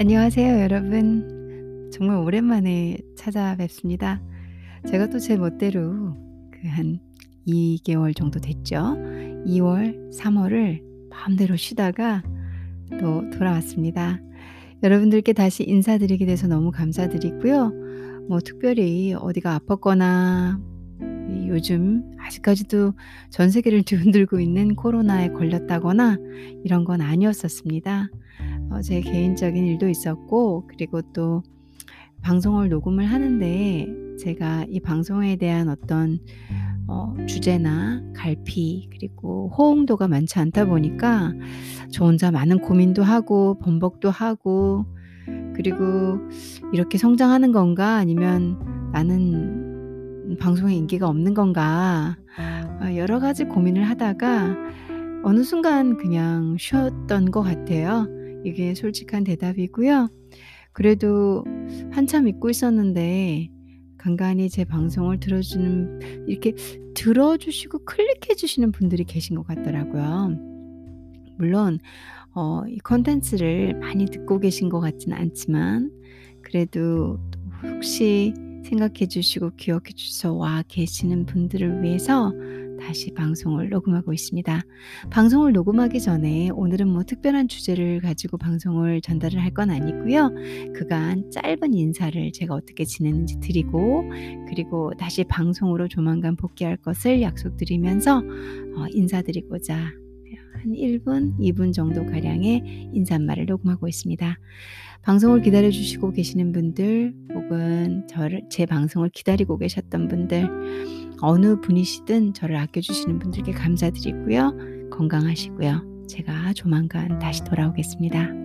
안녕하세요, 여러분. 정말 오랜만에 찾아뵙습니다. 제가 또 제 멋대로 그 한 2개월 정도 됐죠. 2월, 3월을 마음대로 쉬다가 또 돌아왔습니다. 여러분들께 다시 인사드리게 돼서 너무 감사드리고요. 뭐 특별히 어디가 아팠거나 요즘 아직까지도 전 세계를 뒤흔들고 있는 코로나에 걸렸다거나 이런 건 아니었었습니다. 어, 제 개인적인 일도 있었고, 그리고 또 방송을 녹음을 하는데 제가 이 방송에 대한 어떤 어, 주제나 갈피 그리고 호응도가 많지 않다 보니까 저 혼자 많은 고민도 하고 번복도 하고 그리고 이렇게 성장하는 건가 아니면 나는 방송에 인기가 없는 건가 어, 여러 가지 고민을 하다가 어느 순간 그냥 쉬었던 것 같아요. 이게 솔직한 대답이고요. 그래도 한참 잊고 있었는데 간간히 제 방송을 들어주는 이렇게 들어주시고 클릭해 주시는 분들이 계신 것 같더라고요. 물론 어, 이 컨텐츠를 많이 듣고 계신 것 같지는 않지만 그래도 혹시 생각해 주시고 기억해 주셔서 와 계시는 분들을 위해서 다시 방송을 녹음하고 있습니다. 방송을 녹음하기 전에 오늘은 뭐 특별한 주제를 가지고 방송을 전달을 할 건 아니고요. 그간 짧은 인사를 제가 어떻게 지냈는지 드리고 그리고 다시 방송으로 조만간 복귀할 것을 약속드리면서 어, 인사드리고자 한 1분, 2분 정도 가량의 인사말을 녹음하고 있습니다. 방송을 기다려 주시고 계시는 분들 혹은 저를 제 방송을 기다리고 계셨던 분들 어느 분이시든 저를 아껴주시는 분들께 감사드리고요. 건강하시고요. 제가 조만간 다시 돌아오겠습니다.